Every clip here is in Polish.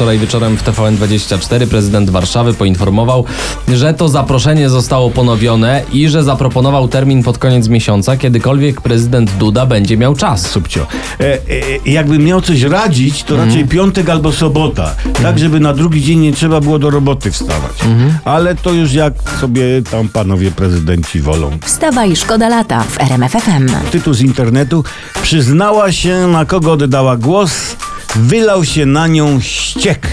Wczoraj wieczorem w TVN24 prezydent Warszawy poinformował, że to zaproszenie zostało ponowione i że zaproponował termin pod koniec miesiąca, kiedykolwiek prezydent Duda będzie miał czas. Subcio. E, e, jakbym miał coś radzić, to raczej piątek albo sobota. Tak, żeby na drugi dzień nie trzeba było do roboty wstawać. Ale to już jak sobie tam panowie prezydenci wolą. Wstawaj, szkoda lata w RMFFM. Tytuł z internetu. Przyznała się, na kogo oddała głos. Wylał się na nią ściek.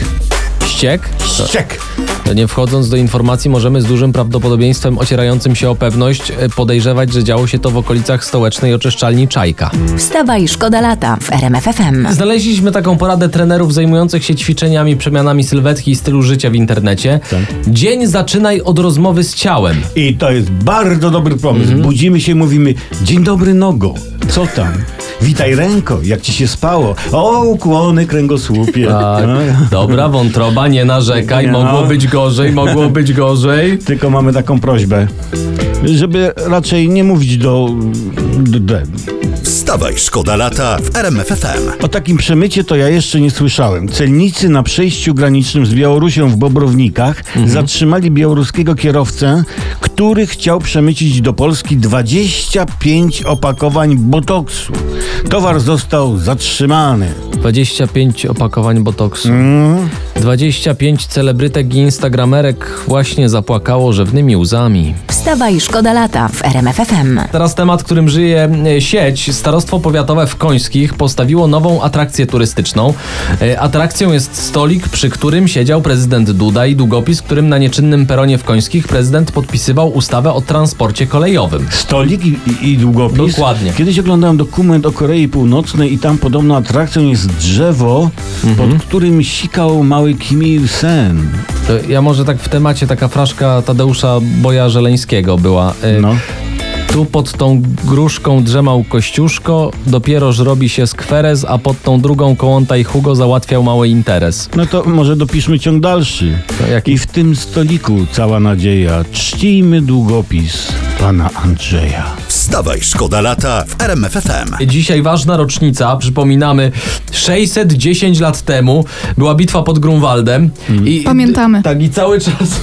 Ściek? Ściek. to nie wchodząc do informacji, możemy z dużym prawdopodobieństwem ocierającym się o pewność e, podejrzewać, że działo się to w okolicach stołecznej oczyszczalni Czajka. Wstawaj, szkoda lata w RMFFM. Znaleźliśmy taką poradę trenerów zajmujących się ćwiczeniami, przemianami sylwetki i stylu życia w internecie. Dzień zaczynaj od rozmowy z ciałem. I to jest bardzo dobry pomysł. Budzimy się, mówimy, dzień dobry nogo. Co tam? Witaj ręko, jak ci się spało? O, ukłony kręgosłupie. Tak, No. dobra, wątroba, nie narzekaj, no. mogło być gorzej, mogło być gorzej. Tylko mamy taką prośbę, żeby raczej nie mówić do... Wstawaj, szkoda lata w RMFFM. O takim przemycie to ja jeszcze nie słyszałem. Celnicy na przejściu granicznym z Białorusią w Bobrownikach zatrzymali białoruskiego kierowcę, który chciał przemycić do Polski 25 opakowań botoksu. Towar został zatrzymany. 25 opakowań botoksu. 25 celebrytek i instagramerek właśnie zapłakało rzewnymi łzami. Wstawaj, szkoda lata w RMFFM. Teraz temat, którym żyje e, sieć. Starostwo Powiatowe w Końskich postawiło nową atrakcję turystyczną. E, Atrakcją jest stolik, przy którym siedział prezydent Duda i długopis, którym na nieczynnym peronie w Końskich prezydent podpisywał ustawę o transporcie kolejowym. Stolik i, i, długopis. Dokładnie. Kiedyś oglądałem dokument o Korei Północnej i tam podobno atrakcją jest drzewo, pod którym sikał mały Kim Il-sen. To ja może tak w temacie taka fraszka Tadeusza Boja Żeleńskiego była. E, No. Tu pod tą gruszką drzemał Kościuszko, dopieroż robi się skwerez, a pod tą drugą kołątaj Hugo załatwiał mały interes. No to może dopiszmy ciąg dalszy. To jaki? I w tym stoliku cała nadzieja. Czcijmy długopis pana Andrzeja. Wstawaj, szkoda lata w RMFFM. Dzisiaj ważna rocznica, przypominamy, 610 lat temu była bitwa pod Grunwaldem. I, Pamiętamy. Tak, i cały czas...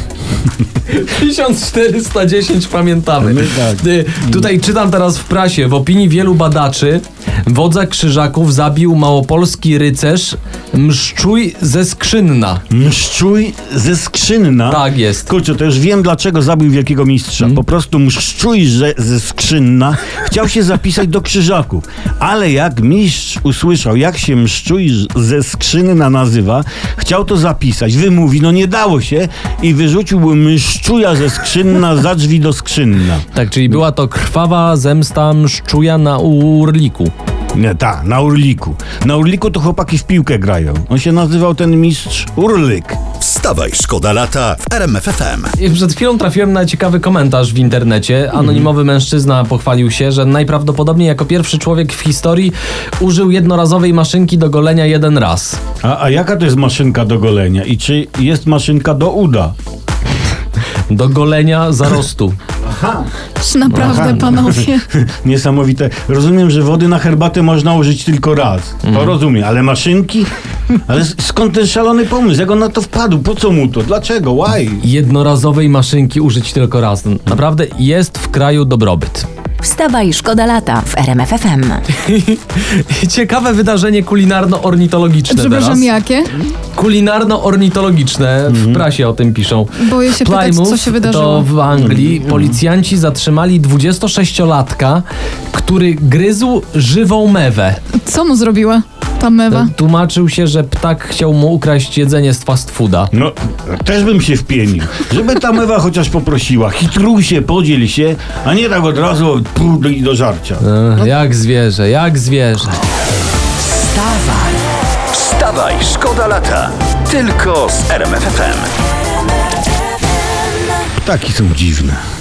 1410 pamiętamy. My tak. Y, Tutaj czytam teraz w prasie, w opinii wielu badaczy, wodza krzyżaków zabił małopolski rycerz Mszczuj ze Skrzynna. Mszczuj ze skrzynna. Tak jest. Kurczę, to już wiem, dlaczego zabił wielkiego mistrza. Po prostu mszczuj że, ze skrzynna chciał się zapisać do krzyżaków. Ale jak mistrz usłyszał, jak się mszczuj ze skrzynna nazywa, chciał to zapisać. Wymówi, no nie dało się i wyrzucił mszczuja ze skrzynna za drzwi do skrzynna. Tak, czyli była to krwawa zemsta Mszczuja na Urliku. Nie, tak, na Urliku. Na Urliku to chłopaki w piłkę grają. On się nazywał ten mistrz Urlyk. Wstawaj, szkoda lata w RMFFM. Przed chwilą trafiłem na ciekawy komentarz w internecie. Anonimowy mężczyzna pochwalił się, że najprawdopodobniej jako pierwszy człowiek w historii użył jednorazowej maszynki do golenia jeden raz. A, a jaka to jest maszynka do golenia? I czy jest maszynka do uda? Do golenia zarostu. Czy naprawdę, Aha. panowie? Niesamowite. Rozumiem, że wody na herbatę można użyć tylko raz. To rozumiem, ale maszynki? Ale skąd ten szalony pomysł? Jak on na to wpadł? Po co mu to? Dlaczego? Why? Jednorazowej maszynki użyć tylko raz. Naprawdę jest w kraju dobrobyt. Wstawaj, szkoda lata w RMFFM. Ciekawe wydarzenie kulinarno-ornitologiczne Przepraszam, teraz. jakie? Kulinarno-ornitologiczne, w prasie o tym piszą. Boję się pytać, co Plymouth się wydarzyło. to w Anglii policjanci zatrzymali 26-latka, który gryzł żywą mewę. Co mu zrobiła mewa? Tłumaczył się, że ptak chciał mu ukraść jedzenie z fast fooda. No, też bym się wpienił. Żeby ta mewa chociaż poprosiła. Hitruj się, podziel się, a nie tak od razu pół do, i do żarcia. E, Jak zwierzę, jak zwierzę. Wstawaj, wstawaj, szkoda lata. Tylko z RMFFM. Ptaki są dziwne.